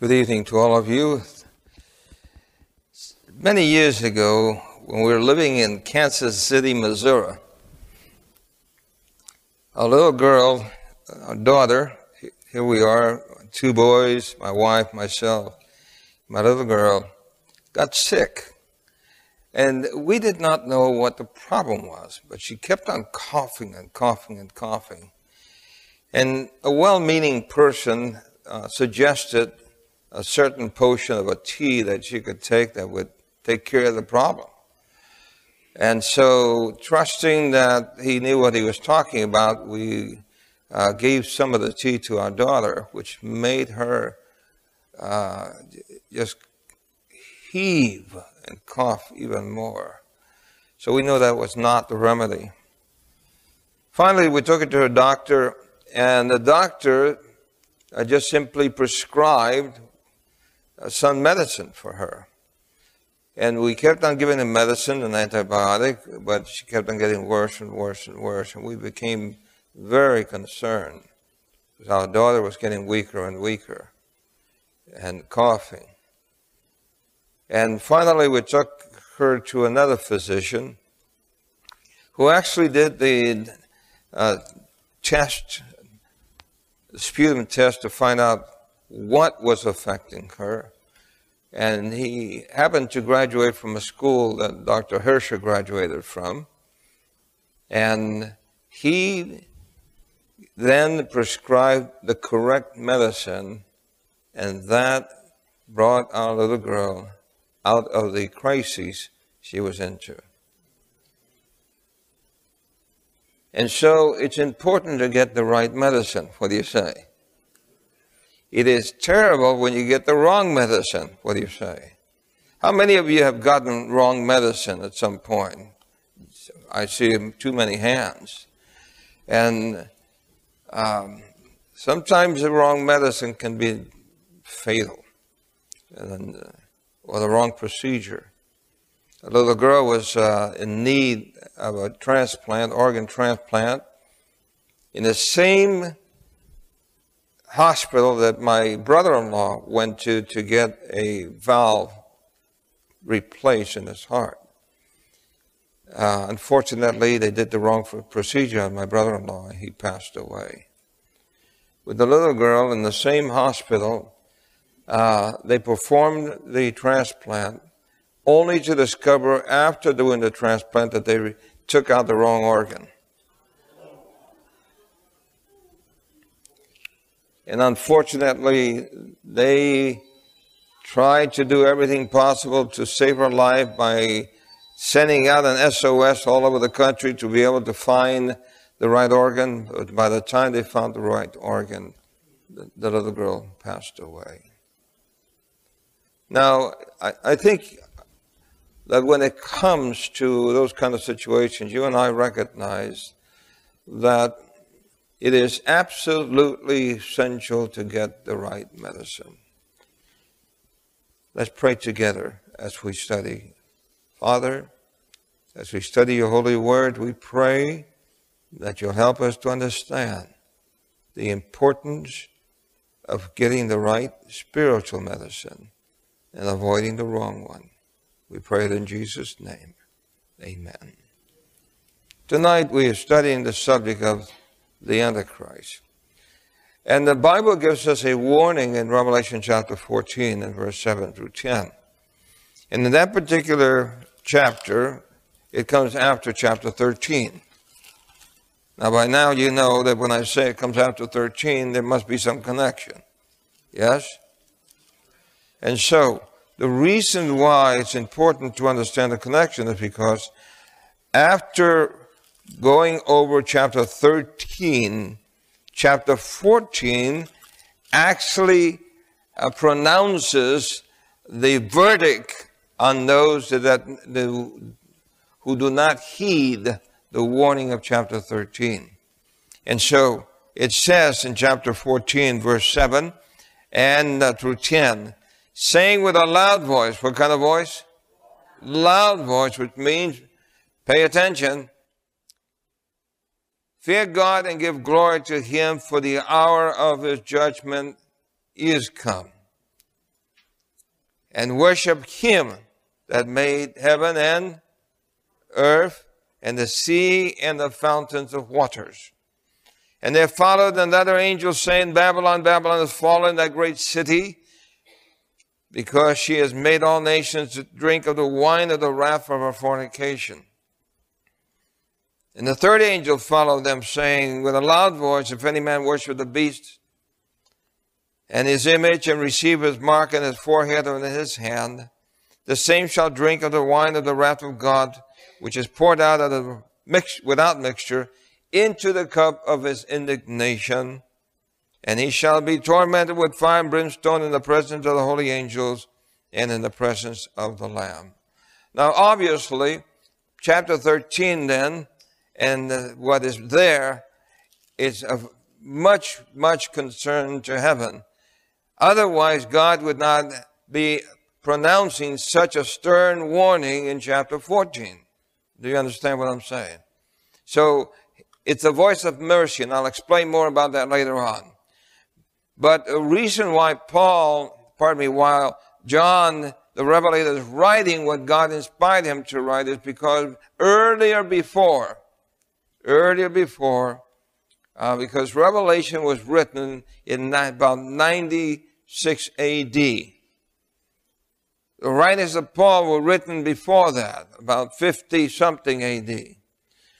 Good evening to all of you. Many years ago, when we were living in Kansas City, Missouri, a little girl, a daughter, here we are, two boys, my wife, myself, my little girl, got sick. And we did not know what the problem was, but she kept on coughing and coughing and coughing. And a well meaning person uh, suggested a certain potion of a tea that she could take that would take care of the problem. And so, trusting that he knew what he was talking about, we uh, gave some of the tea to our daughter, which made her uh, just heave and cough even more. So we know that was not the remedy. Finally, we took it to a doctor, and the doctor uh, just simply prescribed some medicine for her. And we kept on giving her medicine, an antibiotic, but she kept on getting worse and worse and worse. And we became very concerned because our daughter was getting weaker and weaker and coughing. And finally, we took her to another physician who actually did the uh, test, sputum test to find out what was affecting her. And he happened to graduate from a school that Dr. Herscher graduated from. And he then prescribed the correct medicine, and that brought our little girl out of the crisis she was into. And so it's important to get the right medicine. What do you say? It is terrible when you get the wrong medicine. What do you say? How many of you have gotten wrong medicine at some point? I see too many hands. And um, sometimes the wrong medicine can be fatal. And, uh, or the wrong procedure. A little girl was uh, in need of a transplant, organ transplant, in the same hospital that my brother-in-law went to to get a valve replaced in his heart. Uh, unfortunately, they did the wrong procedure on my brother-in-law. He passed away. With the little girl in the same hospital, uh, they performed the transplant only to discover after doing the transplant that they took out the wrong organ. And unfortunately, they tried to do everything possible to save her life by sending out an SOS all over the country to be able to find the right organ. But by the time they found the right organ, the, the little girl passed away. Now, I, I think that when it comes to those kind of situations, you and I recognize that it is absolutely essential to get the right medicine. Let's pray together as we study. Father, as we study your holy word, we pray that you'll help us to understand the importance of getting the right spiritual medicine and avoiding the wrong one. We pray it in Jesus' name. Amen. Tonight we are studying the subject of the Antichrist. And the Bible gives us a warning in Revelation chapter 14 and verse 7 through 10. And in that particular chapter, it comes after chapter 13. Now, by now, you know that when I say it comes after 13, there must be some connection. Yes? And so, the reason why it's important to understand the connection is because after going over chapter 13, chapter 14 actually uh, pronounces the verdict on those that, that, who do not heed the warning of chapter 13. And so it says in chapter 14, verse 7 and uh, through 10, saying with a loud voice, what kind of voice? Loud voice, which means pay attention Fear God and give glory to Him, for the hour of His judgment is come. and worship him that made heaven and earth and the sea and the fountains of waters. And there followed another angel saying, Babylon, Babylon has fallen, that great city, because she has made all nations to drink of the wine of the wrath of her fornication. And the third angel followed them, saying with a loud voice, If any man worship the beast and his image and receive his mark in his forehead or in his hand, the same shall drink of the wine of the wrath of God, which is poured out of the mix, without mixture into the cup of his indignation. And he shall be tormented with fire and brimstone in the presence of the holy angels and in the presence of the Lamb. Now, obviously, chapter 13 then and what is there is of much, much concern to heaven. Otherwise, God would not be pronouncing such a stern warning in chapter 14. Do you understand what I'm saying? So, it's a voice of mercy, and I'll explain more about that later on. But the reason why Paul, pardon me, while John the Revelator is writing what God inspired him to write is because earlier before, earlier before, uh, because Revelation was written in about 96 AD. The writings of Paul were written before that, about 50 something AD,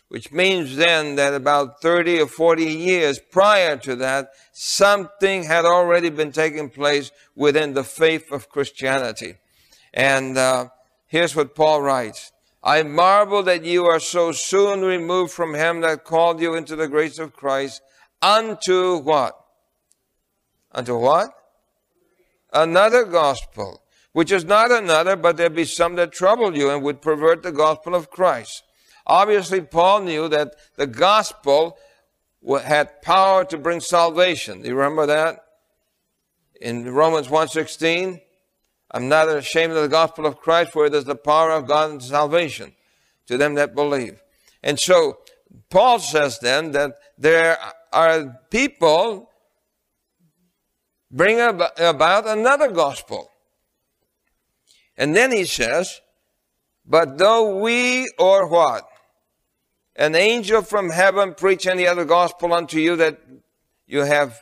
which means then that about 30 or 40 years prior to that, something had already been taking place within the faith of Christianity. And uh, here's what Paul writes. I marvel that you are so soon removed from him that called you into the grace of Christ unto what? Unto what? Another gospel, which is not another, but there be some that trouble you and would pervert the gospel of Christ. Obviously, Paul knew that the gospel had power to bring salvation. Do you remember that? In Romans 1.16, I'm not ashamed of the gospel of Christ, for it is the power of God and salvation to them that believe. And so, Paul says then that there are people bring about another gospel. And then he says, but though we or what? An angel from heaven preach any other gospel unto you that you have,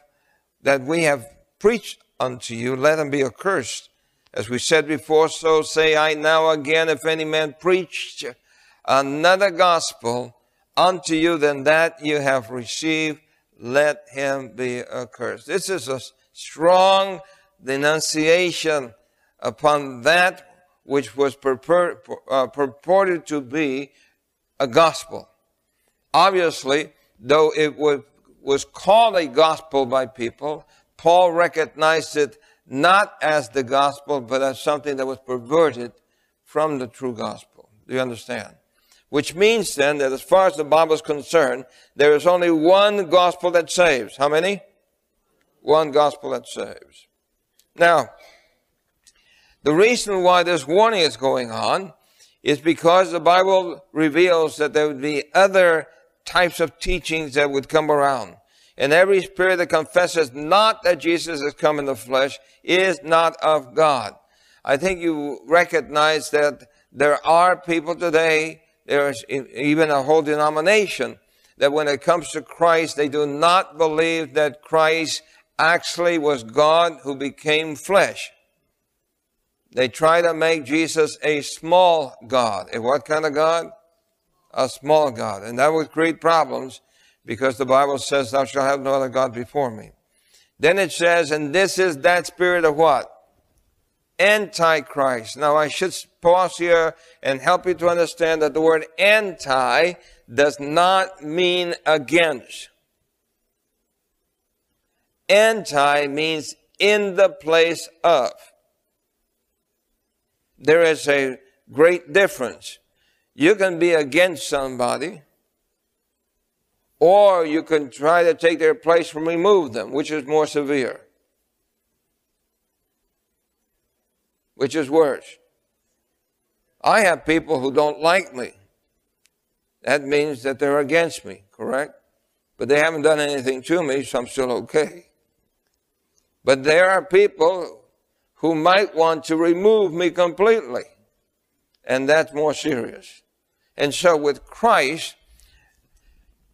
that we have preached unto you, let him be accursed. As we said before, so say I now again, if any man preach another gospel unto you than that you have received, let him be accursed. This is a strong denunciation upon that which was uh, purported to be a gospel. Obviously, though it was called a gospel by people, Paul recognized it not as the gospel, but as something that was perverted from the true gospel. Do you understand? Which means then that as far as the Bible is concerned, there is only one gospel that saves. How many? One gospel that saves. Now, the reason why this warning is going on is because the Bible reveals that there would be other types of teachings that would come around. And every spirit that confesses not that Jesus has come in the flesh is not of God. I think you recognize that there are people today, there is even a whole denomination, that when it comes to Christ, they do not believe that Christ actually was God who became flesh. They try to make Jesus a small God. A what kind of God? A small God. And that would create problems because the Bible says, Thou shalt have no other God before me. Then it says, and this is that spirit of what? Antichrist. Now I should pause here and help you to understand that the word anti does not mean against. Anti means in the place of. There is a great difference. You can be against somebody, or you can try to take their place and remove them, which is more severe. Which is worse. I have people who don't like me. That means that they're against me, correct? But they haven't done anything to me, so I'm still okay. But there are people who might want to remove me completely. And that's more serious. And so with Christ,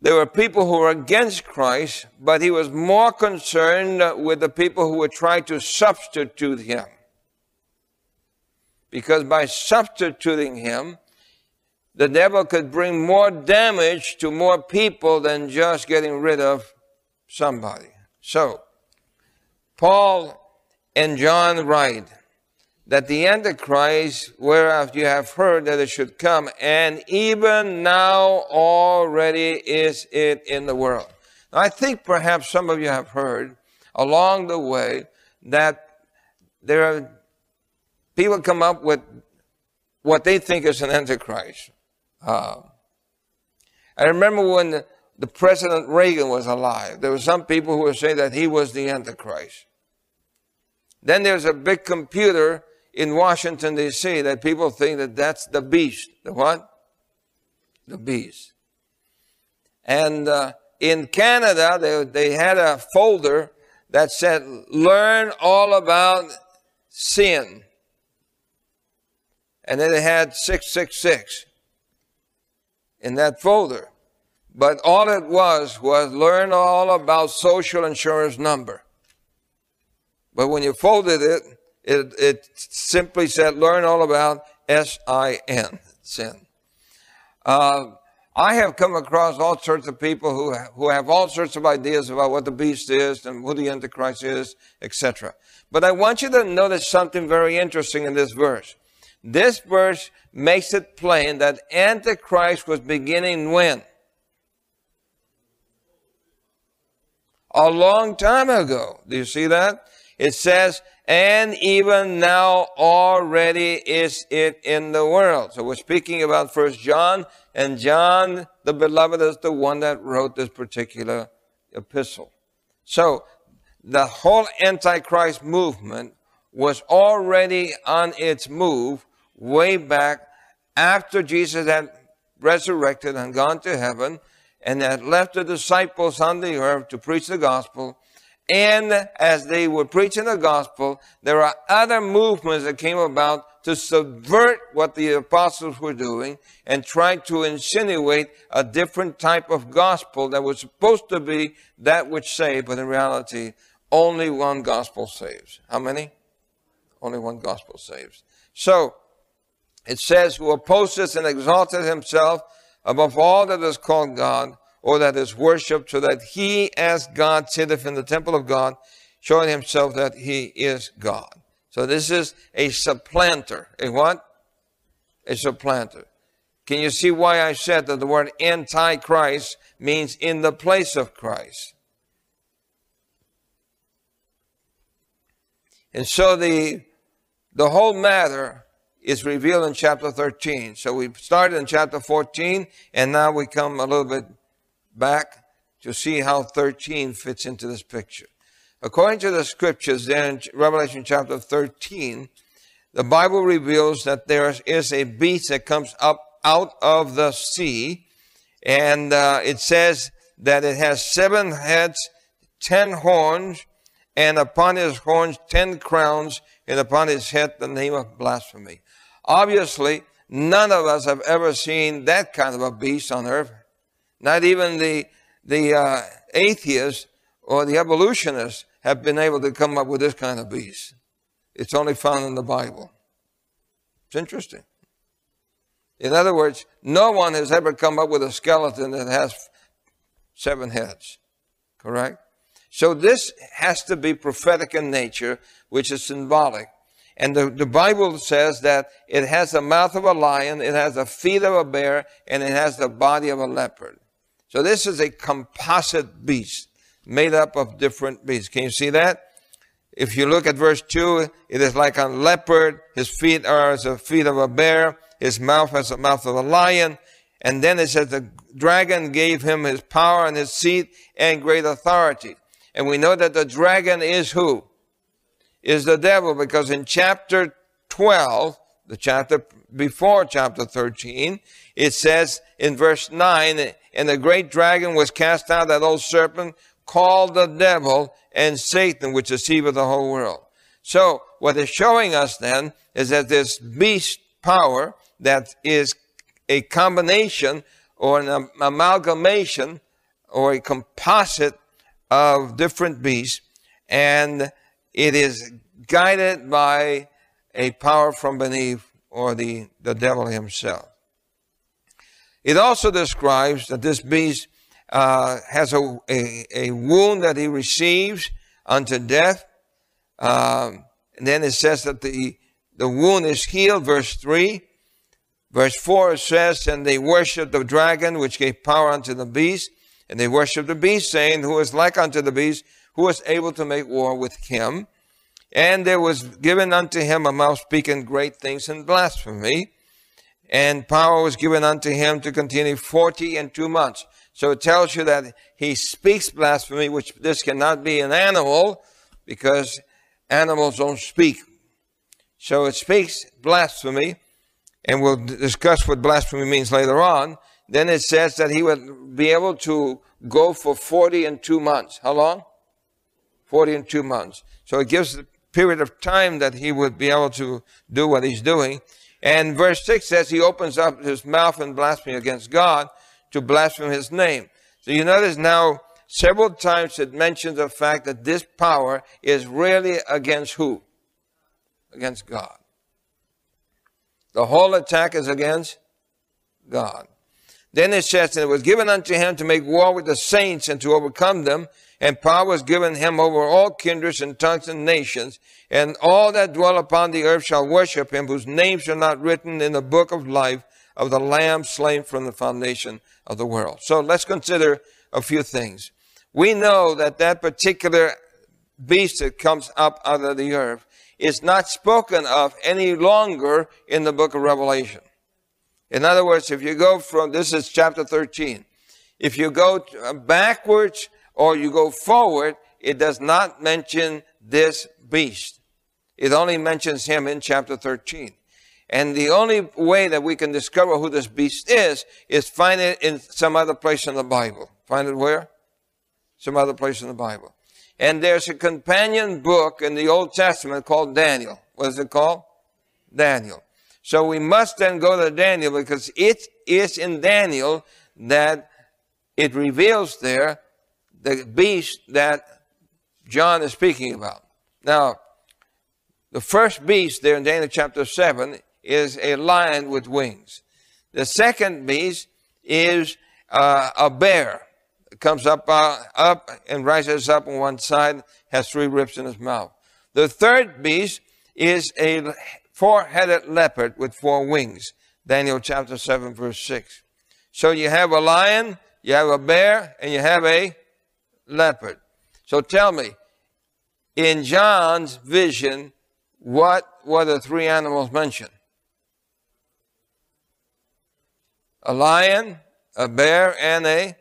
there were people who were against Christ, but he was more concerned with the people who would try to substitute him. Because by substituting him, the devil could bring more damage to more people than just getting rid of somebody. So, Paul and John write that the Antichrist, whereof you have heard that it should come, and even now already is it in the world. Now, I think perhaps some of you have heard along the way that there are people come up with what they think is an Antichrist. Uh, I remember when the, the President Reagan was alive, there were some people who were saying that he was the Antichrist. Then there's a big computer in Washington, D.C. that people think that that's the beast. The what? The beast. And uh, in Canada, they, they had a folder that said, learn all about sin. And then they had 666 in that folder. But all it was was learn all about social insurance number. But when you folded it, it, it simply said learn all about S-I-N, sin. Uh, I have come across all sorts of people who, who have all sorts of ideas about what the beast is and who the Antichrist is, etc. But I want you to notice something very interesting in this verse. This verse makes it plain that Antichrist was beginning when? A long time ago. Do you see that? It says, and even now already is it in the world. So we're speaking about First John, and John, the beloved, is the one that wrote this particular epistle. So the whole Antichrist movement was already on its move way back after Jesus had resurrected and gone to heaven and had left the disciples on the earth to preach the gospel. And as they were preaching the gospel, there are other movements that came about to subvert what the apostles were doing and try to insinuate a different type of gospel that was supposed to be that which saved, but in reality, only one gospel saves. How many? Only one gospel saves. So, it says, who opposes and exalted himself above all that is called God or that is worshipped, so that he as God sitteth in the temple of God, showing himself that he is God. So this is a supplanter. A what? A supplanter. Can you see why I said that the word antichrist means in the place of Christ? And so the, the whole matter is revealed in chapter 13. So we started in chapter 14, and now we come a little bit back to see how 13 fits into this picture. According to the scriptures, then in Revelation chapter 13, the Bible reveals that there is a beast that comes up out of the sea, and uh, it says that it has seven heads, ten horns, and upon his horns ten crowns, and upon his head the name of blasphemy. Obviously, none of us have ever seen that kind of a beast on earth. Not even the, the uh, atheists or the evolutionists have been able to come up with this kind of beast. It's only found in the Bible. It's interesting. In other words, no one has ever come up with a skeleton that has seven heads. Correct? So this has to be prophetic in nature, which is symbolic. And the, the Bible says that it has the mouth of a lion, it has the feet of a bear, and it has the body of a leopard. So this is a composite beast made up of different beasts. Can you see that? If you look at verse 2, it is like a leopard. His feet are as the feet of a bear. His mouth has the mouth of a lion. And then it says the dragon gave him his power and his seat and great authority. And we know that the dragon is who? is the devil because in chapter 12, the chapter before chapter 13, it says in verse 9, and the great dragon was cast out, that old serpent called the devil and Satan, which deceiveth the whole world. So what it's showing us then is that this beast power that is a combination or an amalgamation or a composite of different beasts, and it is guided by a power from beneath or the, the devil himself. It also describes that this beast uh, has a, a, a, wound that he receives unto death. Um, and then it says that the, the wound is healed, verse 3. Verse 4 it says, And they worshiped the dragon, which gave power unto the beast. And they worshiped the beast, saying, Who is like unto the beast, who is able to make war with him? And there was given unto him a mouth speaking great things and blasphemy. And power was given unto him to continue forty and two months. So it tells you that he speaks blasphemy, which this cannot be an animal because animals don't speak. So it speaks blasphemy, and we'll discuss what blasphemy means later on. Then it says that he would be able to go for 40 and two months. How long? 40 and two months. So it gives the period of time that he would be able to do what he's doing. And verse 6 says he opens up his mouth in blasphemy against God to blaspheme his name. So you notice now several times it mentions the fact that this power is really against who? Against God. The whole attack is against God. Then it says, and it was given unto him to make war with the saints and to overcome them, and power was given him over all kindreds and tongues and nations, and all that dwell upon the earth shall worship him, whose names are not written in the book of life of the Lamb slain from the foundation of the world. So let's consider a few things. We know that that particular beast that comes up out of the earth is not spoken of any longer in the book of Revelation. In other words, if you go from, this is chapter 13. If you go uh, backwards or you go forward, it does not mention this beast. It only mentions him in chapter 13. And the only way that we can discover who this beast is, is find it in some other place in the Bible. Find it where? Some other place in the Bible. And there's a companion book in the Old Testament called Daniel. What is it called? Daniel. So we must then go to Daniel because it is in Daniel that it reveals there the beast that John is speaking about. Now, the first beast there in Daniel chapter 7 is a lion with wings. The second beast is uh, a bear. It comes up, uh, up and rises up on one side, has three ribs in his mouth. The third beast is a four-headed leopard with four wings. Daniel chapter 7 verse 6. So you have a lion, you have a bear, and you have a leopard. So tell me, in John's vision, what were the three animals mentioned? a lion, a bear, and a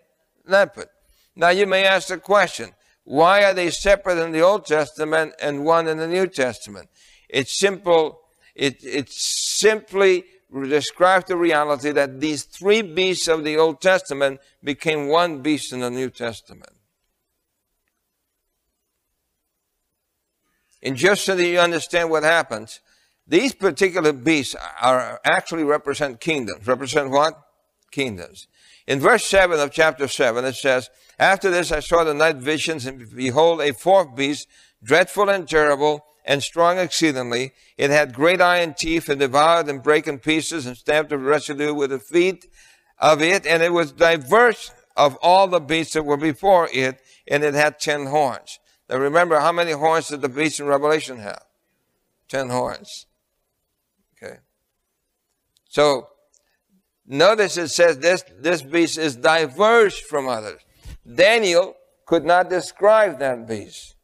leopard. Now you may ask the question, why are they separate in the Old Testament and one in the New Testament? It's simple, it, it simply describes the reality that these three beasts of the Old Testament became one beast in the New Testament. And just so that you understand what happens, these particular beasts are actually represent kingdoms. Represent what? kingdoms. In verse 7 of chapter 7, it says, After this I saw the night visions, and behold, a fourth beast, dreadful and terrible, and strong exceedingly. It had great iron teeth, and devoured and brake in pieces, and stamped the residue with the feet of it, and it was diverse of all the beasts that were before it, and it had ten horns. Now remember, how many horns did the beast in Revelation have? Ten horns. Okay. So, Notice it says this, this beast is diverse from others. Daniel could not describe that beast.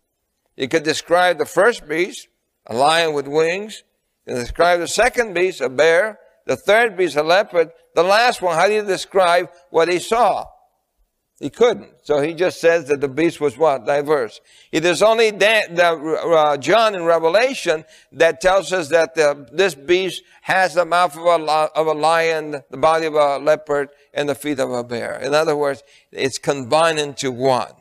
He could describe the first beast, a lion with wings, and describe the second beast, a bear, the third beast, a leopard, the last one, how do you describe what he saw? He couldn't. So he just says that the beast was what? Diverse. It is only the, uh, John in Revelation that tells us that the, this beast has the mouth of a, of a lion, the body of a leopard, and the feet of a bear. In other words, it's combined into one.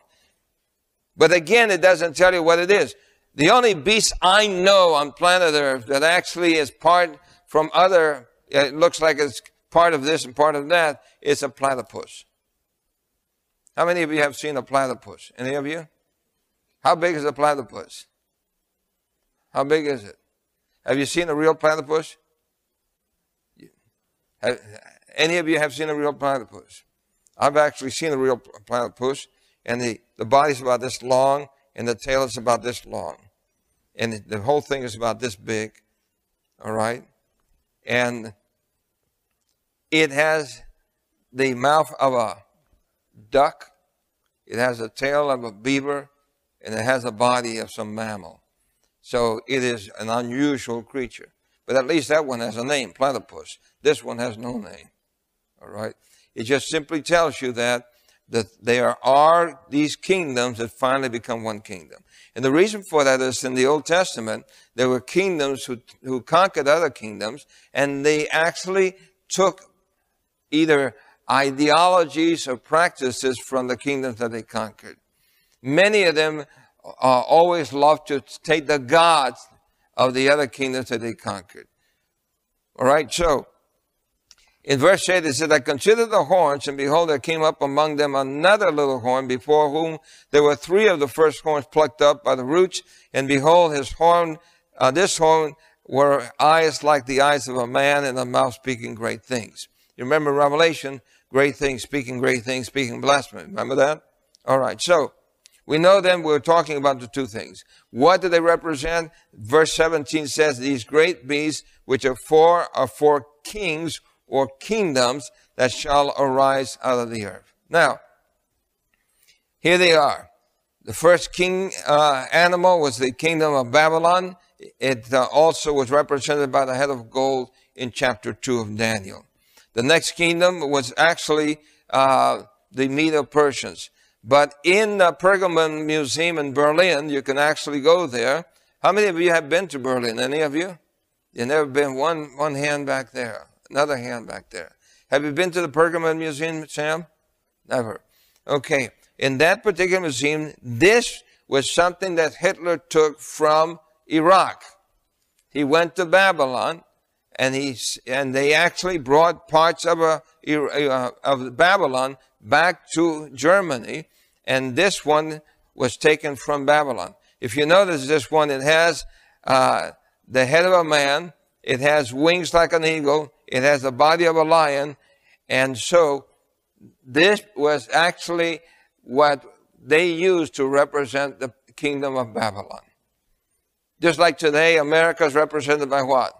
But again, it doesn't tell you what it is. The only beast I know on planet Earth that actually is part from other, it looks like it's part of this and part of that, is a platypus. How many of you have seen a platypus? Any of you? How big is a platypus? How big is it? Have you seen a real platypus? Have, any of you have seen a real platypus? I've actually seen a real platypus, and the, the body's about this long, and the tail is about this long. And the, the whole thing is about this big, all right? And it has the mouth of a duck, it has the tail of a beaver, and it has a body of some mammal. So it is an unusual creature. But at least that one has a name, platypus. This one has no name. All right? It just simply tells you that, that there are these kingdoms that finally become one kingdom. And the reason for that is in the Old Testament, there were kingdoms who, who conquered other kingdoms, and they actually took either ideologies or practices from the kingdoms that they conquered. Many of them uh, always loved to take the gods of the other kingdoms that they conquered. All right, so in verse 8 it says, I considered the horns, and behold, there came up among them another little horn, before whom there were three of the first horns plucked up by the roots, and behold, his horn, uh, this horn were eyes like the eyes of a man, and a mouth speaking great things. You remember Revelation, great things, speaking great things, speaking blasphemy. Remember that? All right. So we know then we're talking about the two things. What do they represent? Verse 17 says, these great beasts, which are four, are four kings or kingdoms that shall arise out of the earth. Now, here they are. The first king uh, animal was the kingdom of Babylon. It uh, also was represented by the head of gold in chapter 2 of Daniel. The next kingdom was actually uh, the Medo-Persians. But in the Pergamon Museum in Berlin, you can actually go there. How many of you have been to Berlin? Any of you? You've never been? One, one hand back there. Another hand back there. Have you been to the Pergamon Museum, Sam? Never. Okay. In that particular museum, this was something that Hitler took from Iraq. He went to Babylon and he and they actually brought parts of a, uh, of Babylon back to Germany, and this one was taken from Babylon. If you notice this one, it has uh, the head of a man, it has wings like an eagle, it has the body of a lion, and so this was actually what they used to represent the kingdom of Babylon. Just like today, America is represented by what?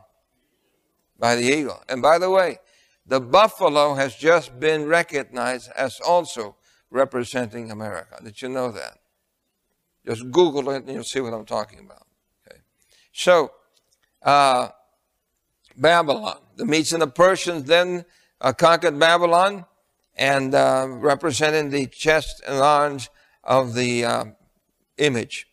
by the eagle. And by the way, the buffalo has just been recognized as also representing America. Did you know that? Just Google it and you'll see what I'm talking about. Okay. So, uh, Babylon. The Medes and the Persians then uh, conquered Babylon and uh, representing the chest and arms of the uh, image.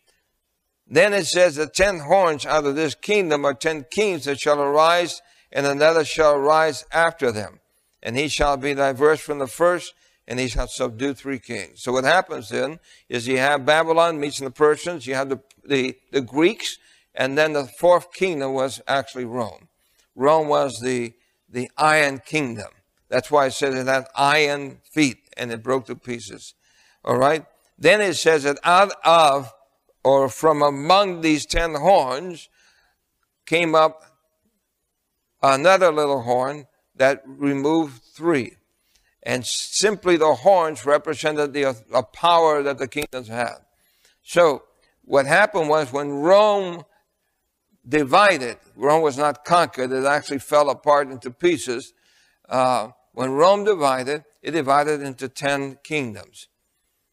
Then it says the ten horns out of this kingdom are ten kings that shall arise and another shall rise after them. And he shall be diverse from the first, and he shall subdue three kings. So what happens then is you have Babylon Medes and the Persians, you have the, the, the Greeks, and then the fourth kingdom was actually Rome. Rome was the, the iron kingdom. That's why it says it had iron feet and it broke to pieces. All right. Then it says that out of or from among these ten horns came up another little horn that removed three. And simply the horns represented the, the power that the kingdoms had. So what happened was when Rome divided, Rome was not conquered, it actually fell apart into pieces. Uh, when Rome divided, it divided into 10 kingdoms.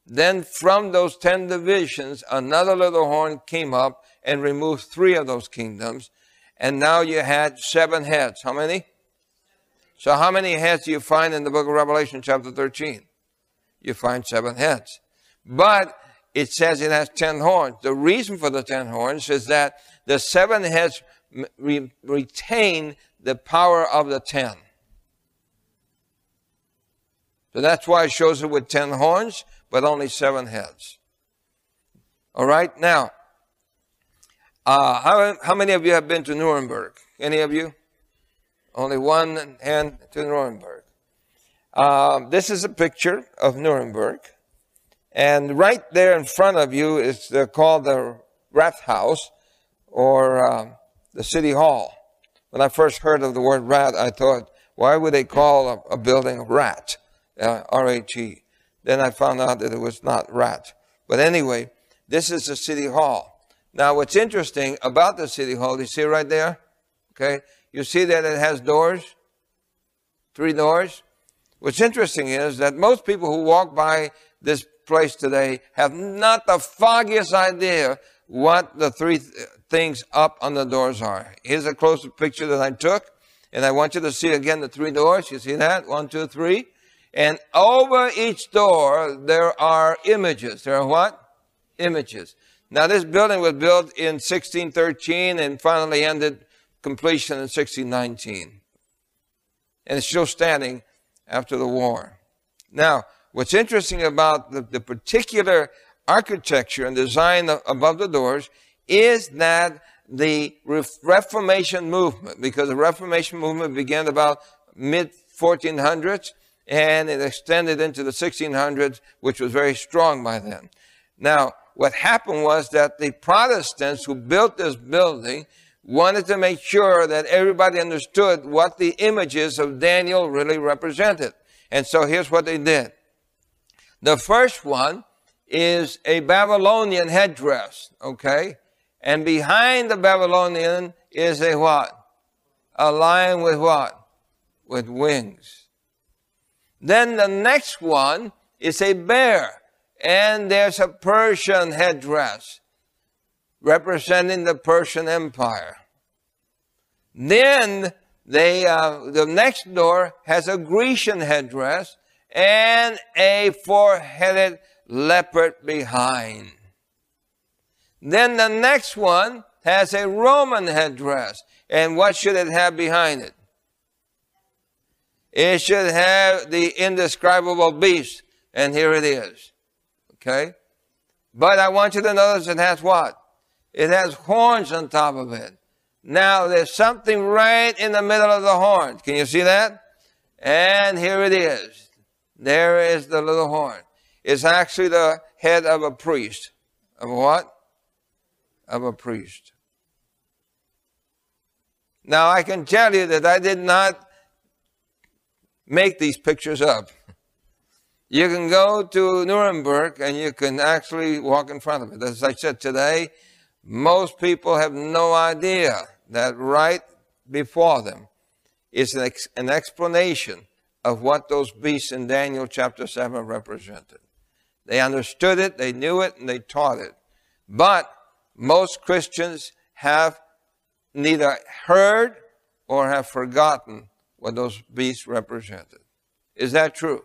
Then from those 10 divisions, another little horn came up and removed three of those kingdoms and now you had seven heads. How many? So how many heads do you find in the book of Revelation chapter 13? You find seven heads. But it says it has ten horns. The reason for the ten horns is that the seven heads re- retain the power of the ten. So that's why it shows it with ten horns, but only seven heads. All right, now, Uh, how, how many of you have been to Nuremberg? Any of you? Only one hand to Nuremberg. Uh, this is a picture of Nuremberg. And right there in front of you is called the Rathaus or uh, the City Hall. When I first heard of the word rat, I thought, why would they call a, a building rat? Uh, R-A-T. Then I found out that it was not rat. But anyway, this is the City Hall. Now, what's interesting about the City Hall, you see right there? Okay. You see that it has doors? Three doors? What's interesting is that most people who walk by this place today have not the foggiest idea what the three th- things up on the doors are. Here's a closer picture that I took, and I want you to see again the three doors. You see that? One, two, three. And over each door, there are images. There are what? Images. Now, this building was built in 1613 and finally ended completion in 1619. And it's still standing after the war. Now, what's interesting about the, the particular architecture and design above the doors is that the Reformation movement, because the Reformation movement began about mid 1400s and it extended into the 1600s, which was very strong by then. Now, what happened was that the Protestants who built this building wanted to make sure that everybody understood what the images of Daniel really represented. And so here's what they did. The first one is a Babylonian headdress, okay? And behind the Babylonian is a what? A lion with what? With wings. Then the next one is a bear, and there's a Persian headdress representing the Persian Empire. Then they, uh, the next door has a Grecian headdress and a four-headed leopard behind. Then the next one has a Roman headdress. And what should it have behind it? It should have the indescribable beast. And here it is. Okay? But I want you to notice it has what? It has horns on top of it. Now there's something right in the middle of the horn. Can you see that? And here it is. There is the little horn. It's actually the head of a priest. Of what? Of a priest. Now I can tell you that I did not make these pictures up. You can go to Nuremberg and you can actually walk in front of it. As I said today, most people have no idea that right before them is an, ex- an explanation of what those beasts in Daniel chapter 7 represented. They understood it, they knew it, and they taught it. But most Christians have neither heard or have forgotten what those beasts represented. Is that true?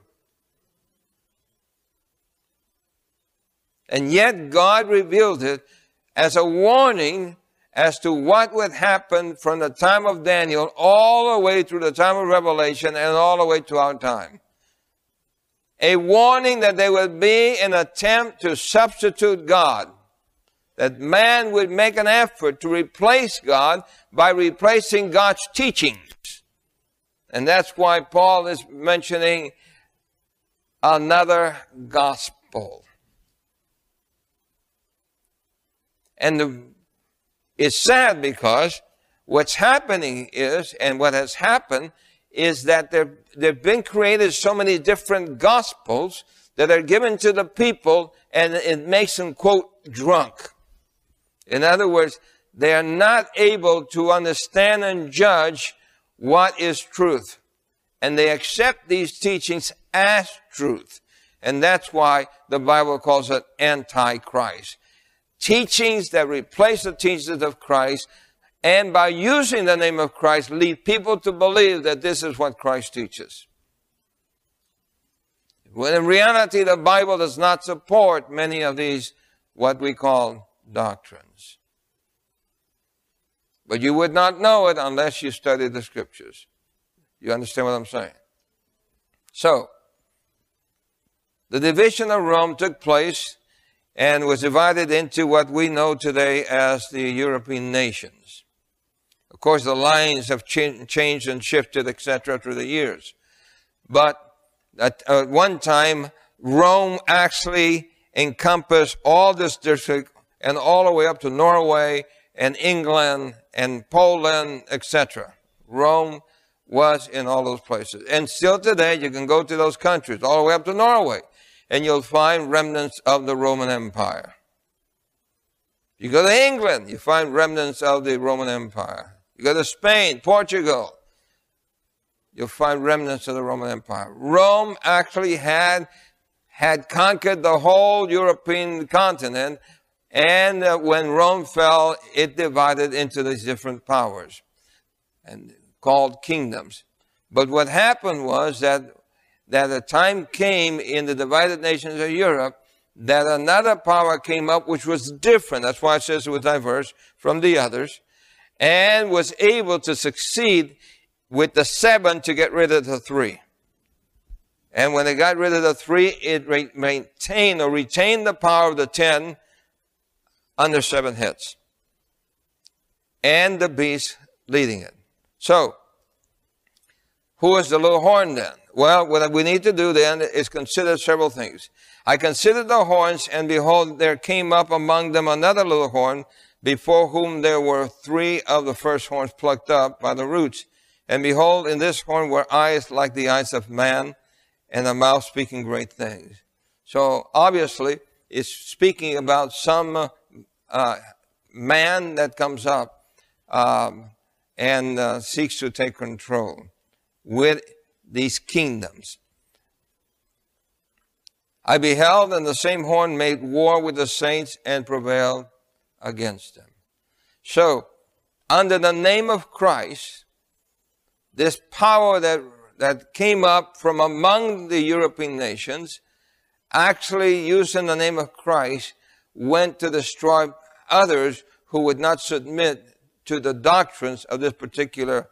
And yet God revealed it as a warning as to what would happen from the time of Daniel all the way through the time of Revelation and all the way to our time. A warning that there would be an attempt to substitute God. That man would make an effort to replace God by replacing God's teachings. And that's why Paul is mentioning another gospel. And the, it's sad because what's happening is, and what has happened, is that there, there have been created so many different gospels that are given to the people and it makes them, quote, drunk. In other words, they are not able to understand and judge what is truth. And they accept these teachings as truth. And that's why the Bible calls it antichrist teachings that replace the teachings of Christ, and by using the name of Christ, lead people to believe that this is what Christ teaches. When in reality, the Bible does not support many of these, what we call doctrines. But you would not know it unless you studied the scriptures. You understand what I'm saying? So, the division of Rome took place and was divided into what we know today as the European nations. Of course, the lines have ch- changed and shifted, etc., through the years. But at, at one time, Rome actually encompassed all this district and all the way up to Norway and England and Poland, etc. Rome was in all those places. And still today, you can go to those countries, all the way up to Norway, and you'll find remnants of the Roman Empire. You go to England, you find remnants of the Roman Empire. You go to Spain, Portugal, you'll find remnants of the Roman Empire. Rome actually had, had conquered the whole European continent, and uh, when Rome fell, it divided into these different powers and called kingdoms. But what happened was that, that a time came in the divided nations of Europe that another power came up which was different. That's why it says it was diverse from the others and was able to succeed with the seven to get rid of the three. And when they got rid of the three, it re- maintained or retained the power of the ten under seven heads. And the beast leading it. So, who is the little horn then? Well, what we need to do then is consider several things. I considered the horns, and behold, there came up among them another little horn, before whom there were three of the first horns plucked up by the roots. And behold, in this horn were eyes like the eyes of man, and a mouth speaking great things. So obviously, it's speaking about some uh, man that comes up um, and uh, seeks to take control with these kingdoms. I beheld, and the same horn made war with the saints and prevailed against them. So, under the name of Christ, this power that, that came up from among the European nations, actually using the name of Christ, went to destroy others who would not submit to the doctrines of this particular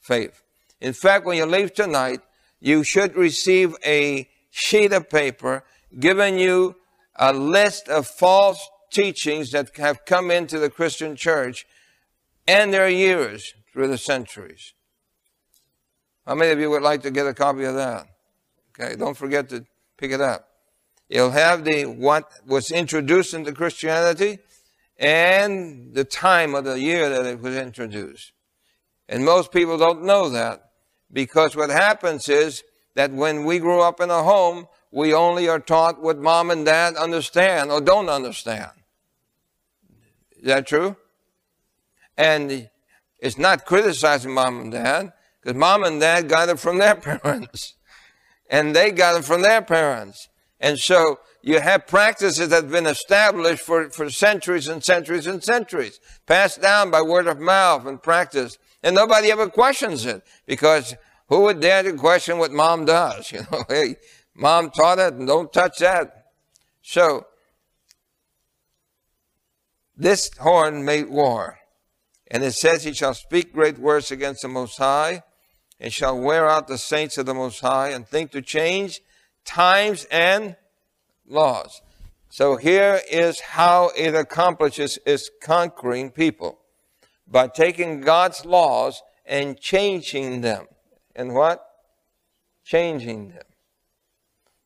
faith. In fact, when you leave tonight, you should receive a sheet of paper giving you a list of false teachings that have come into the Christian church and their years through the centuries. How many of you would like to get a copy of that? Okay, don't forget to pick it up. You'll have the what was introduced into Christianity and the time of the year that it was introduced. And most people don't know that because what happens is that when we grow up in a home, we only are taught what mom and dad understand or don't understand. Is that true? And it's not criticizing mom and dad. Because mom and dad got it from their parents. And they got it from their parents. And so you have practices that have been established for, for centuries and centuries and centuries, passed down by word of mouth and practice. And nobody ever questions it because who would dare to question what mom does? You know, hey, mom taught it and don't touch that. So, this horn made war. And it says he shall speak great words against the Most High and shall wear out the saints of the Most High and think to change times and laws. So here is how it accomplishes its conquering people by taking God's laws and changing them. And what? Changing them.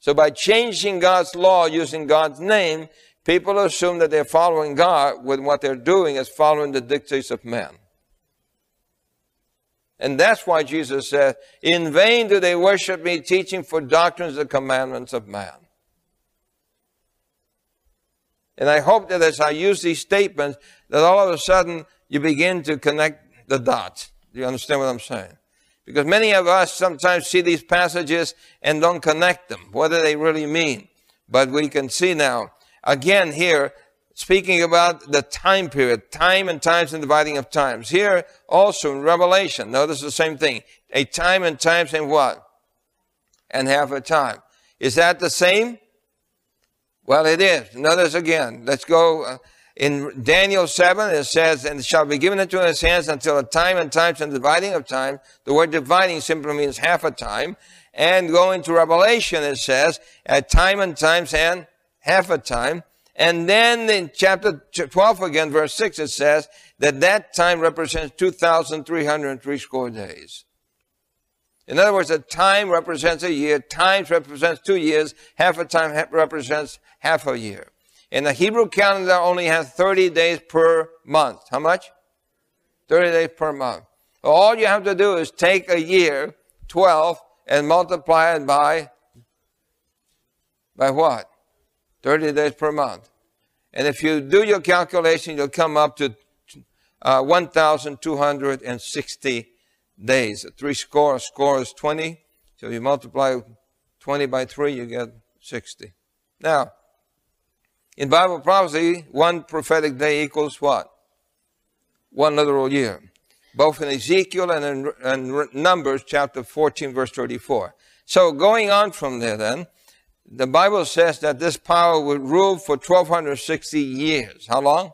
So by changing God's law using God's name, people assume that they're following God when what they're doing is following the dictates of man. And that's why Jesus said, In vain do they worship me, teaching for doctrines the commandments of man. And I hope that as I use these statements, that all of a sudden you begin to connect the dots. Do you understand what I'm saying? Because many of us sometimes see these passages and don't connect them, what do they really mean? But we can see now, again here, speaking about the time period, time and times and dividing of times. Here also in Revelation, notice the same thing. A time and times and what? And half a time. Is that the same? Well, it is. Notice again. Let's go. Uh, In Daniel 7, it says, and it shall be given into his hands until a time and times and dividing of time. The word dividing simply means half a time. And going to Revelation, it says, at time and times and half a time. And then in chapter 12 again, verse 6, it says that that time represents 2,303 score days. In other words, a time represents a year, times represents two years, half a time represents half a year. And the Hebrew calendar only has 30 days per month. How much? 30 days per month. All you have to do is take a year, 12, and multiply it by, by what? 30 days per month. And if you do your calculation, you'll come up to uh, 1,260 days. Three score, score is 20. So you multiply 20 by 3, you get 60. Now, in Bible prophecy, one prophetic day equals what? One literal year. Both in Ezekiel and in, in Numbers chapter 14 verse 34. So going on from there then, the Bible says that this power would rule for 1260 years. How long?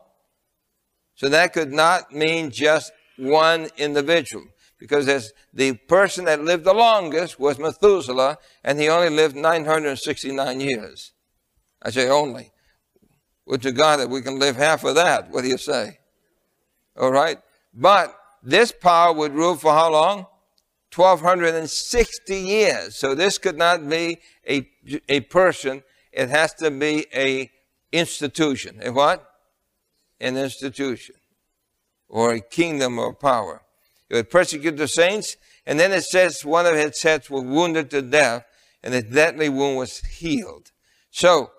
So that could not mean just one individual because as the person that lived the longest was Methuselah and he only lived 969 years. I say only. Would to God that we can live half of that. What do you say? All right. But this power would rule for how long? 1260 years. So this could not be a, a person. It has to be a institution. A what? An institution. Or a kingdom or power. It would persecute the saints. And then it says one of its heads was wounded to death and the deadly wound was healed. So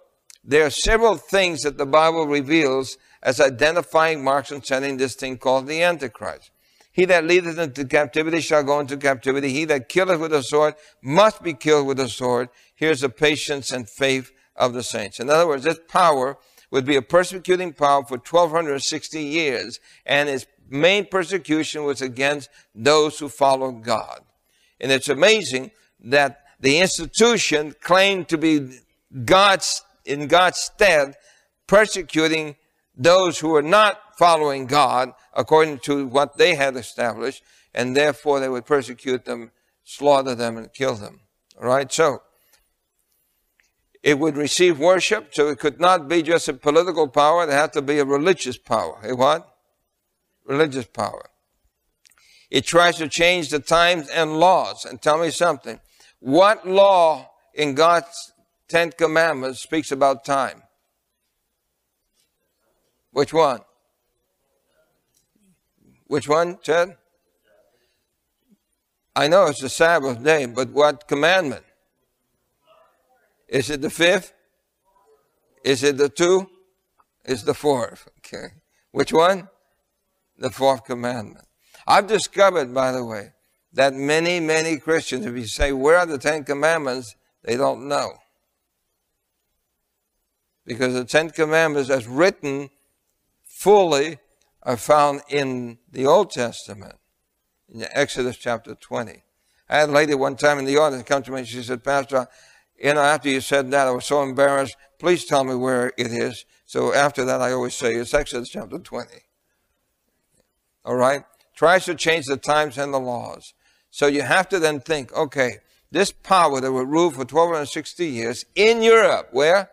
there are several things that the Bible reveals as identifying marks concerning this thing called the Antichrist. He that leadeth into captivity shall go into captivity. He that killeth with a sword must be killed with a sword. Here's the patience and faith of the saints. In other words, this power would be a persecuting power for 1260 years, and its main persecution was against those who followed God. And it's amazing that the institution claimed to be God's, in God's stead, persecuting those who were not following God according to what they had established, and therefore they would persecute them, slaughter them, and kill them. All right, so it would receive worship, so it could not be just a political power, it had to be a religious power. A what? Religious power. It tries to change the times and laws. And tell me something. What law in God's Ten Commandments speaks about time? Which one? Which one, Ted? I know it's the Sabbath day, but what commandment? Is it the fifth? Is it the two? It's the fourth. Okay. Which one? The fourth commandment. I've discovered, by the way, that many, many Christians, if you say, where are the Ten Commandments? They don't know. Because the Ten Commandments, as written fully, are found in the Old Testament, in Exodus chapter 20. I had a lady one time in the audience come to me and she said, Pastor, you know, after you said that, I was so embarrassed. Please tell me where it is. So after that, I always say it's Exodus chapter 20. All right? Tries to change the times and the laws. So you have to then think, okay, this power that would rule for 1260 years in Europe, where?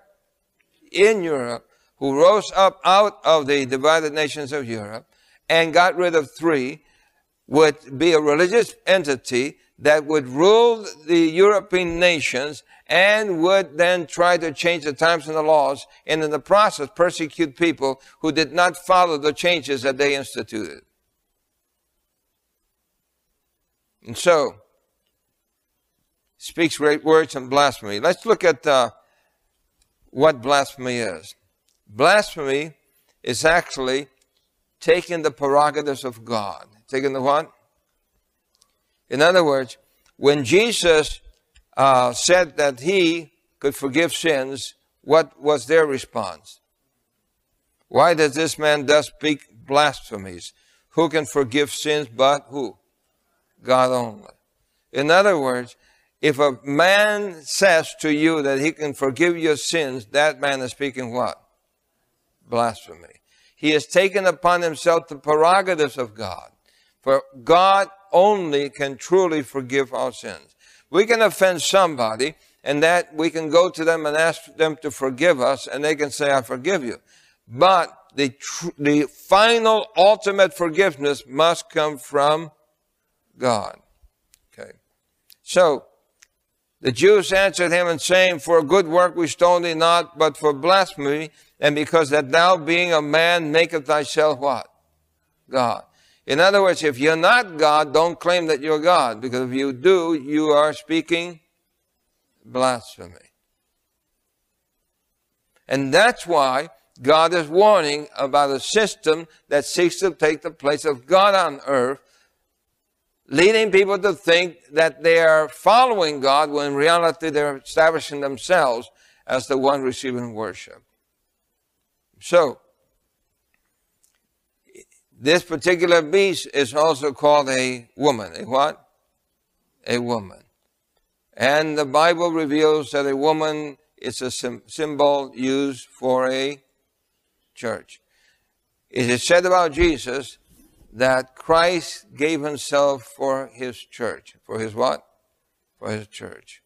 In Europe, who rose up out of the divided nations of Europe and got rid of three, would be a religious entity that would rule the European nations and would then try to change the times and the laws and in the process persecute people who did not follow the changes that they instituted. And so, speaks great words and blasphemy. Let's look at uh, what blasphemy is. Blasphemy is actually taking the prerogatives of God. Taking the what? In other words, when Jesus uh, said that he could forgive sins, what was their response? Why does this man thus speak blasphemies? Who can forgive sins but who? God only. In other words, if a man says to you that he can forgive your sins, that man is speaking what? blasphemy. He has taken upon himself the prerogatives of God. For God only can truly forgive our sins. We can offend somebody and that we can go to them and ask them to forgive us, and they can say, I forgive you. But the, tr- the final, ultimate forgiveness must come from God. Okay. So, the Jews answered him and saying, For a good work we stone thee not, but for blasphemy, and because that thou being a man maketh thyself what? God. In other words, if you're not God, don't claim that you're God, because if you do, you are speaking blasphemy. And that's why God is warning about a system that seeks to take the place of God on earth, leading people to think that they are following God when in reality they're establishing themselves as the one receiving worship. So, this particular beast is also called a woman. A what? A woman. And the Bible reveals that a woman is a symbol used for a church. It is said about Jesus that Christ gave himself for his church. For his what? For his church.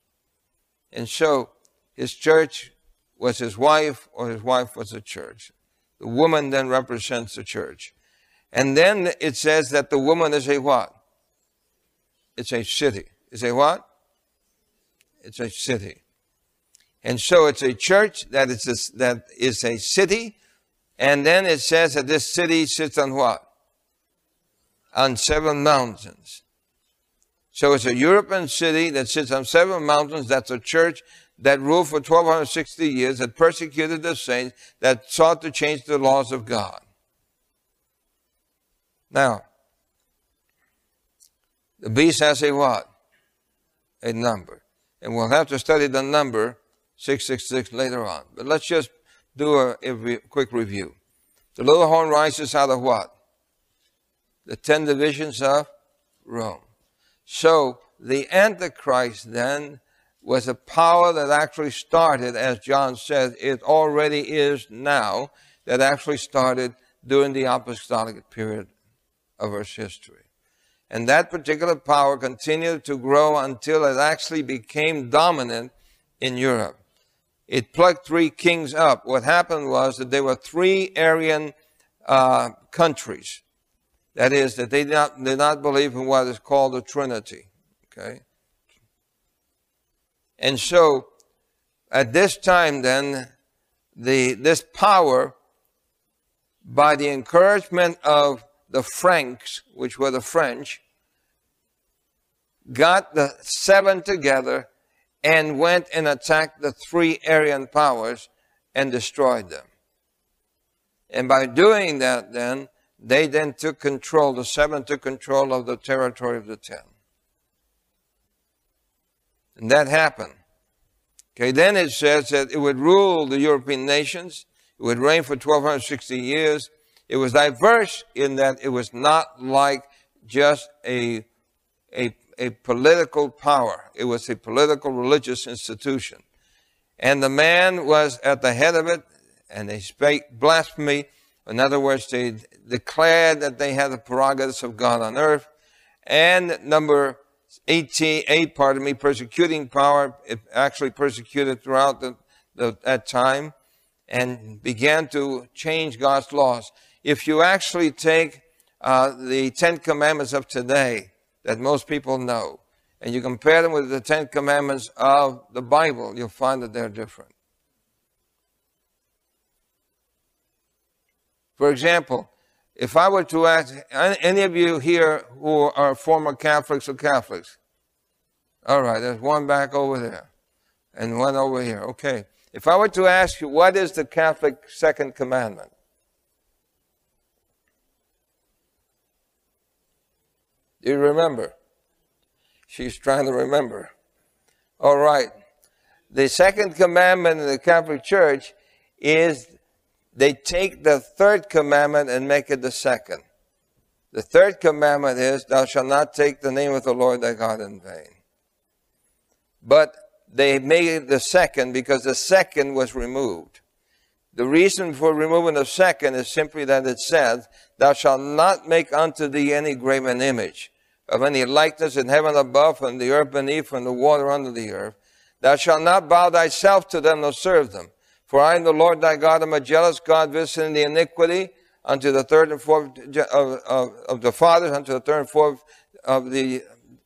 And so his church was his wife or his wife was the church. The woman then represents the church. And then it says that the woman is a what? It's a city. Is a what? It's a city. And so it's a church that is a, that is a city. And then it says that this city sits on what? On seven mountains. So it's a European city that sits on seven mountains. That's a church that ruled for 1260 years, that persecuted the saints, that sought to change the laws of God. Now, the beast has a what? A number. And we'll have to study the number 666 later on. But let's just do a, a quick review. The little horn rises out of what? The ten divisions of Rome. So the Antichrist then was a power that actually started, as John said, it already is now, that actually started during the apostolic period of Earth's history. And that particular power continued to grow until it actually became dominant in Europe. It plucked three kings up. What happened was that there were three Arian uh, countries. That is, that they did not, did not believe in what is called the Trinity. Okay? And so, at this time then, the, this power, by the encouragement of the Franks, which were the French, got the seven together and went and attacked the three Arian powers and destroyed them. And by doing that, then, they then took control, the seven took control of the territory of the ten. And that happened. Okay, then it says that it would rule the European nations, it would reign for 1260 years, it was diverse in that it was not like just a, a, a political power. It was a political religious institution. And the man was at the head of it, and they spake blasphemy. In other words, they declared that they had the prerogatives of God on earth. And number 18, 8, pardon me, persecuting power, actually persecuted throughout the, the, that time and began to change God's laws if you actually take uh, the Ten Commandments of today that most people know, and you compare them with the Ten Commandments of the Bible, you'll find that they're different. For example, if I were to ask any of you here who are former Catholics or Catholics, all right, there's one back over there and one over here. Okay. If I were to ask you, what is the Catholic second commandment? Do you remember? She's trying to remember. All right. The second commandment in the Catholic Church is they take the third commandment and make it the second. The third commandment is, Thou shalt not take the name of the Lord thy God in vain. But they made it the second because the second was removed. The reason for removing the second is simply that it said, Thou shalt not make unto thee any graven image of any likeness in heaven above, and the earth beneath, and the water under the earth. Thou shalt not bow thyself to them nor serve them. For I am the Lord thy God, am a jealous God, visiting the iniquity unto the third and fourth of, of, of the fathers, unto the third and fourth of the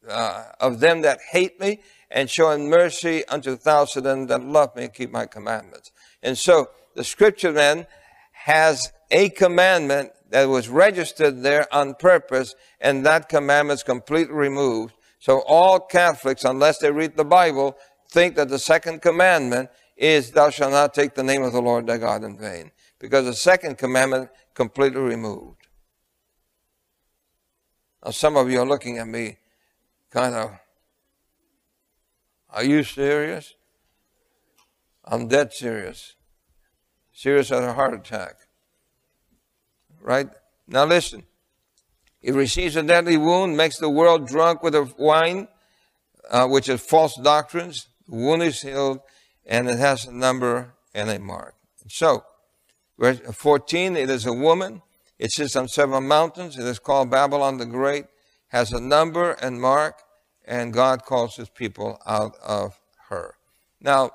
uh, of them that hate me, and showing mercy unto the thousands of them that love me and keep my commandments. And so the scripture then has a commandment that was registered there on purpose, and that commandment is completely removed. So all Catholics, unless they read the Bible, think that the second commandment is thou shalt not take the name of the Lord thy God in vain. Because the second commandment completely removed. Now some of you are looking at me kind of, are you serious? I'm dead serious. Serious as a heart attack. Right? Now listen. He receives a deadly wound, makes the world drunk with wine, uh, which is false doctrines. The wound is healed, and it has a number and a mark. So, verse 14, it is a woman. It sits on seven mountains. It is called Babylon the Great, has a number and mark, and God calls his people out of her. Now,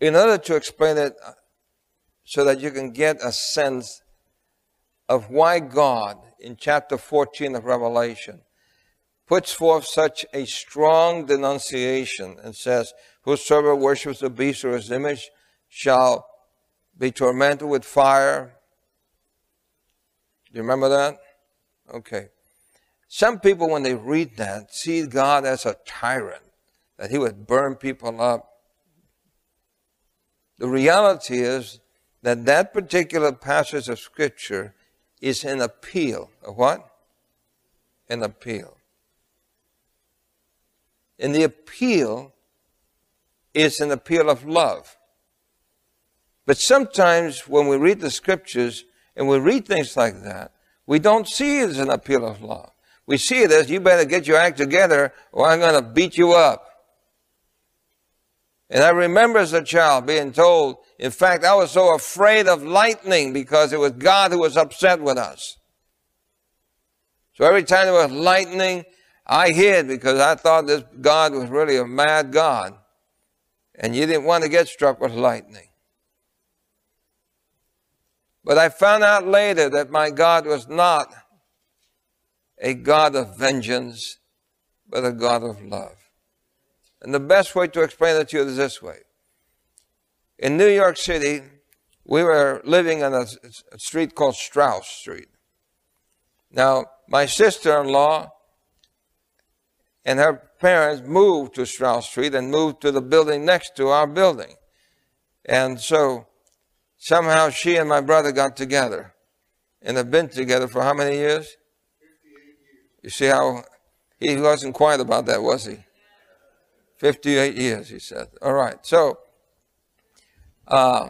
in order to explain it uh, so that you can get a sense of why God, in chapter 14 of Revelation, puts forth such a strong denunciation and says, Whosoever worships the beast or his image shall be tormented with fire. Do you remember that? Okay. Some people, when they read that, see God as a tyrant, that he would burn people up. The reality is that that particular passage of Scripture is an appeal. A what? An appeal. And the appeal is an appeal of love. But sometimes when we read the scriptures and we read things like that, we don't see it as an appeal of love. We see it as you better get your act together or I'm going to beat you up. And I remember as a child being told, in fact, I was so afraid of lightning because it was God who was upset with us. So every time there was lightning, I hid because I thought this God was really a mad God. And you didn't want to get struck with lightning. But I found out later that my God was not a God of vengeance, but a God of love. And the best way to explain it to you is this way. In New York City, we were living on a, a street called Strauss Street. Now, my sister-in-law and her parents moved to Strauss Street and moved to the building next to our building. And so somehow she and my brother got together and have been together for how many years? You see how he wasn't quiet about that, was he? 58 years, he said. All right. So, uh,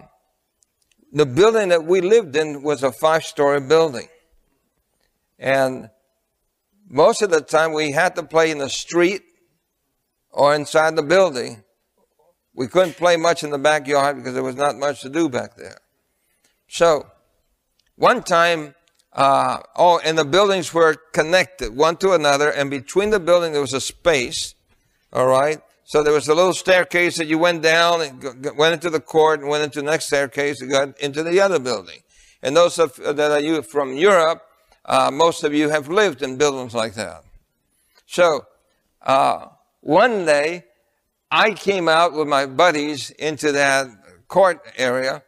the building that we lived in was a five story building. And most of the time we had to play in the street or inside the building. We couldn't play much in the backyard because there was not much to do back there. So, one time, uh, oh, and the buildings were connected one to another, and between the building there was a space, all right? So there was a little staircase that you went down and went into the court and went into the next staircase and got into the other building. And those of, that are you from Europe, uh, most of you have lived in buildings like that. So uh, one day, I came out with my buddies into that court area,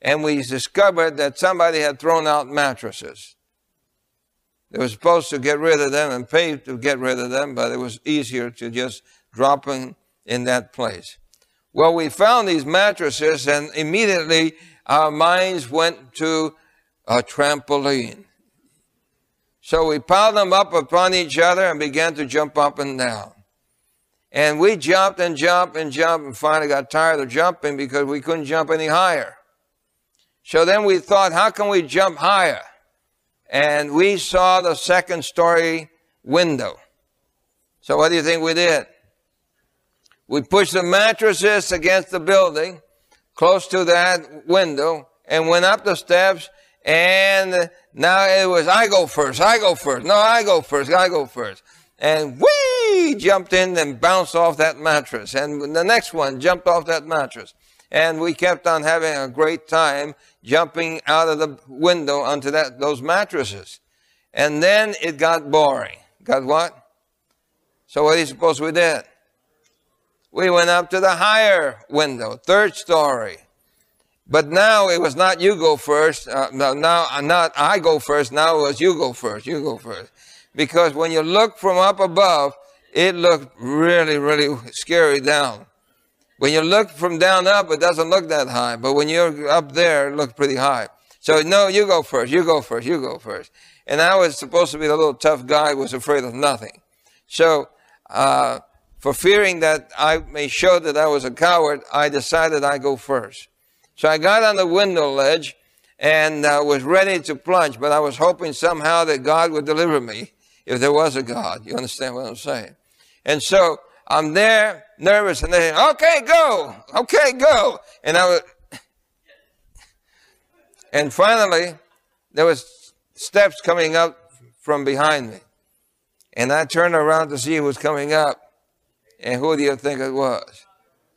and we discovered that somebody had thrown out mattresses. They were supposed to get rid of them and pay to get rid of them, but it was easier to just drop them in that place. Well, we found these mattresses and immediately our minds went to a trampoline. So we piled them up upon each other and began to jump up and down. And we jumped and jumped and jumped and finally got tired of jumping because we couldn't jump any higher. So then we thought, how can we jump higher? And we saw the second story window. So what do you think we did? We pushed the mattresses against the building, close to that window, and went up the steps. And now it was, I go first, I go first. No, I go first, I go first. And whee, jumped in and bounced off that mattress. And the next one jumped off that mattress. And we kept on having a great time jumping out of the window onto that, those mattresses. And then it got boring. Got what? So what do you suppose we did? We went up to the higher window, third story. But now it was not you go first. Uh, no, now not I go first. Now it was you go first. You go first. Because when you look from up above, it looked really, really scary down. When you look from down up, it doesn't look that high. But when you're up there, it looks pretty high. So no, you go first. You go first. You go first. And I was supposed to be the little tough guy was afraid of nothing. So uh, for fearing that I may show that I was a coward, I decided I'd go first. So I got on the window ledge and uh, was ready to plunge, but I was hoping somehow that God would deliver me if there was a God. You understand what I'm saying? And so I'm there, nervous, and they say, okay, go, okay, go. And I was, and finally, there was steps coming up from behind me. And I turned around to see who was coming up. And who do you think it was?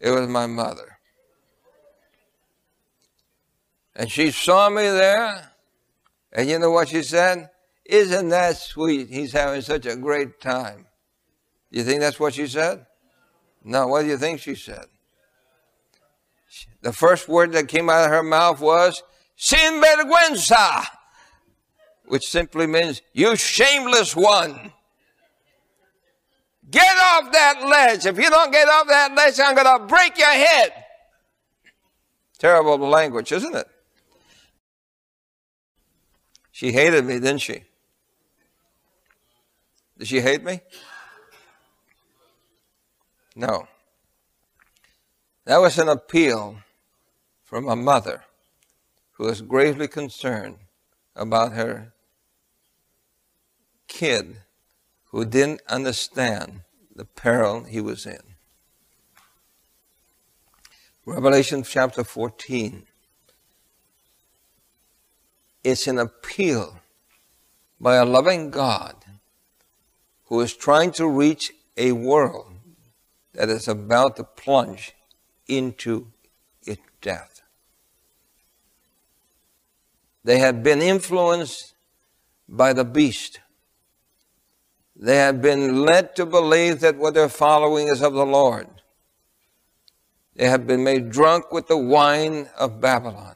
It was my mother. And she saw me there. And you know what she said? Isn't that sweet? He's having such a great time. You think that's what she said? No, what do you think she said? The first word that came out of her mouth was, Sin vergüenza, which simply means, You shameless one. Get off that ledge. If you don't get off that ledge, I'm going to break your head. Terrible language, isn't it? She hated me, didn't she? Did she hate me? No. That was an appeal from a mother who was gravely concerned about her kid who didn't understand the peril he was in. Revelation chapter 14. It's an appeal by a loving God who is trying to reach a world that is about to plunge into its death. They had been influenced by the beast they have been led to believe that what they're following is of the Lord. They have been made drunk with the wine of Babylon.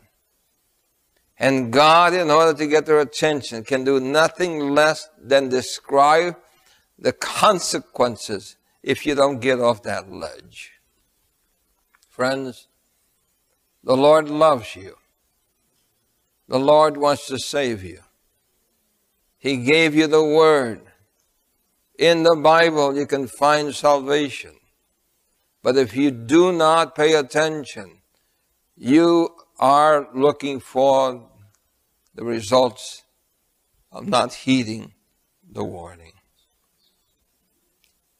And God, in order to get their attention, can do nothing less than describe the consequences if you don't get off that ledge. Friends, the Lord loves you. The Lord wants to save you. He gave you the word. In the Bible, you can find salvation. But if you do not pay attention, you are looking for the results of not heeding the warning.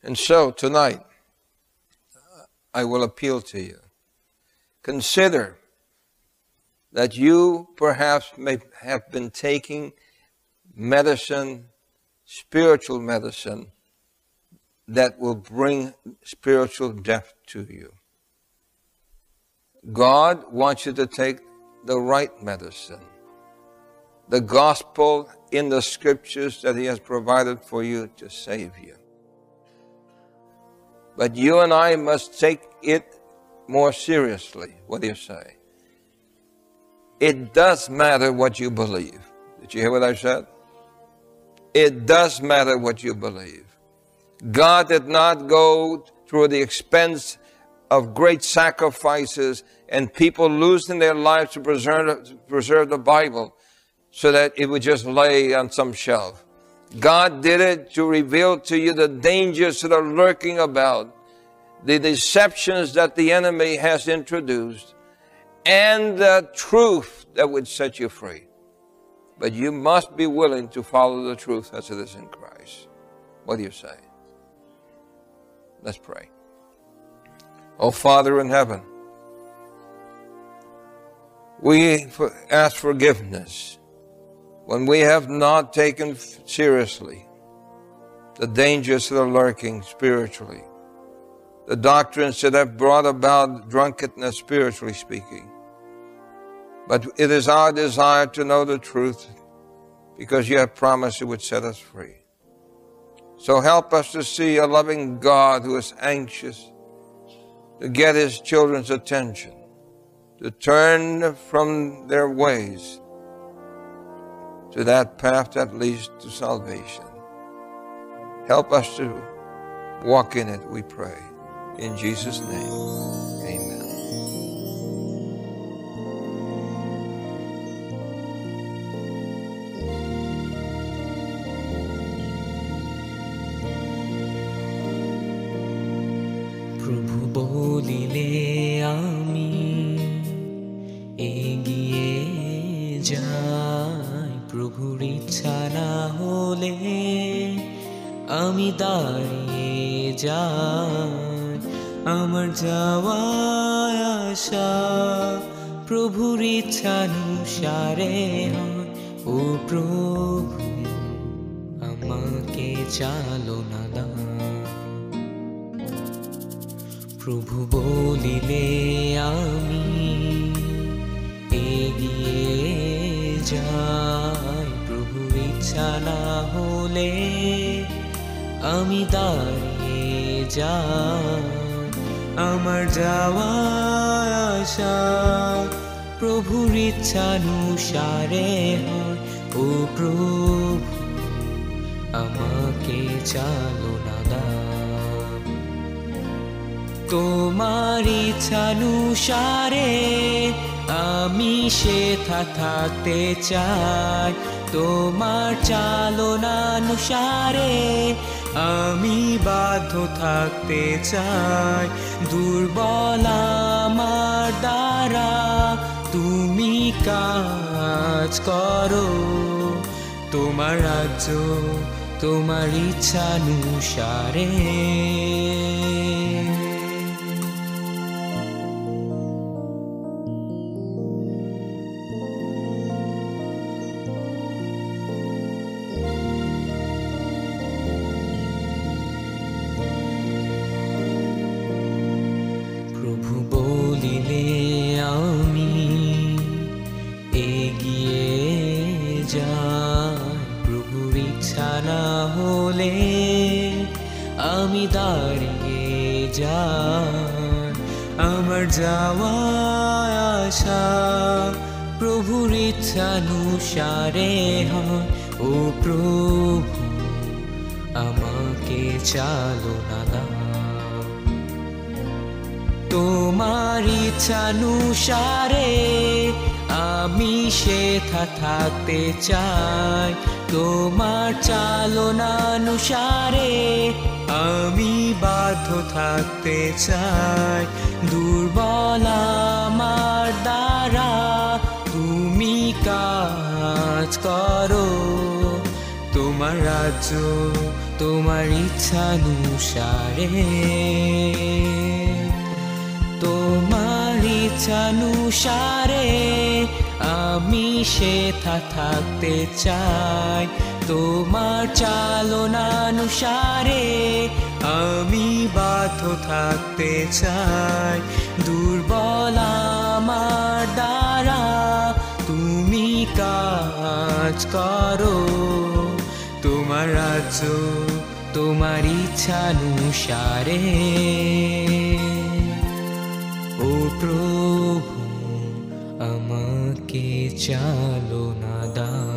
And so tonight, I will appeal to you. Consider that you perhaps may have been taking medicine spiritual medicine that will bring spiritual death to you. God wants you to take the right medicine, the gospel in the scriptures that He has provided for you to save you. But you and I must take it more seriously. What do you say? It does matter what you believe. Did you hear what I said? It does matter what you believe. God did not go through the expense of great sacrifices and people losing their lives to preserve, preserve the Bible so that it would just lay on some shelf. God did it to reveal to you the dangers that are lurking about, the deceptions that the enemy has introduced, and the truth that would set you free. But you must be willing to follow the truth as it is in Christ. What do you say? Let's pray. Oh, Father in heaven, we ask forgiveness when we have not taken seriously the dangers that are lurking spiritually, the doctrines that have brought about drunkenness, spiritually speaking. But it is our desire to know the truth because you have promised it would set us free. So help us to see a loving God who is anxious to get his children's attention, to turn from their ways to that path that leads to salvation. Help us to walk in it, we pray. In Jesus' name, amen. ইচ্ছানুসারে ও প্রভু, আমাকে চালনা দাও প্রভু বলিলে আমি এগিয়ে যাই, প্রভু ইচ্ছা না হলে আমি দাঁড়িয়ে যাই। আমার যাওয়া আশা প্রভুর ইচ্ছানুসারে হয়। ও প্রভু, আমাকে চালনা দাও তোমার ইচ্ছানুসারে আমি সেথা থাকতে চাই। তোমার চালনানুসারে আমি বাধ্য থাকতে চাই। দুর্বল আমার দ্বারা কাজ করো। তোমার রাজ্য তোমার ইচ্ছানুসারে। ইচ্ছানুসারে আমি সেথা থাকতে চাই। তোমার চালনানুসারে আমি বাধ্য থাকতে চাই। দুর্বল আমার দ্বারা তুমি কাজ করো। তোমার রাজ্য, তোমার ইচ্ছানুসারে ইচ্ছানুসারে আমি সেথা থাকতে চাই। তোমার চালনানুসারে আমি বাধ্য থাকতে চাই। দুর্বল আমার দ্বারা তুমি কাজ করো। তোমার রাজ্য, তোমার ইচ্ছানুসারে ও প্রভু আমাকে চালো না দা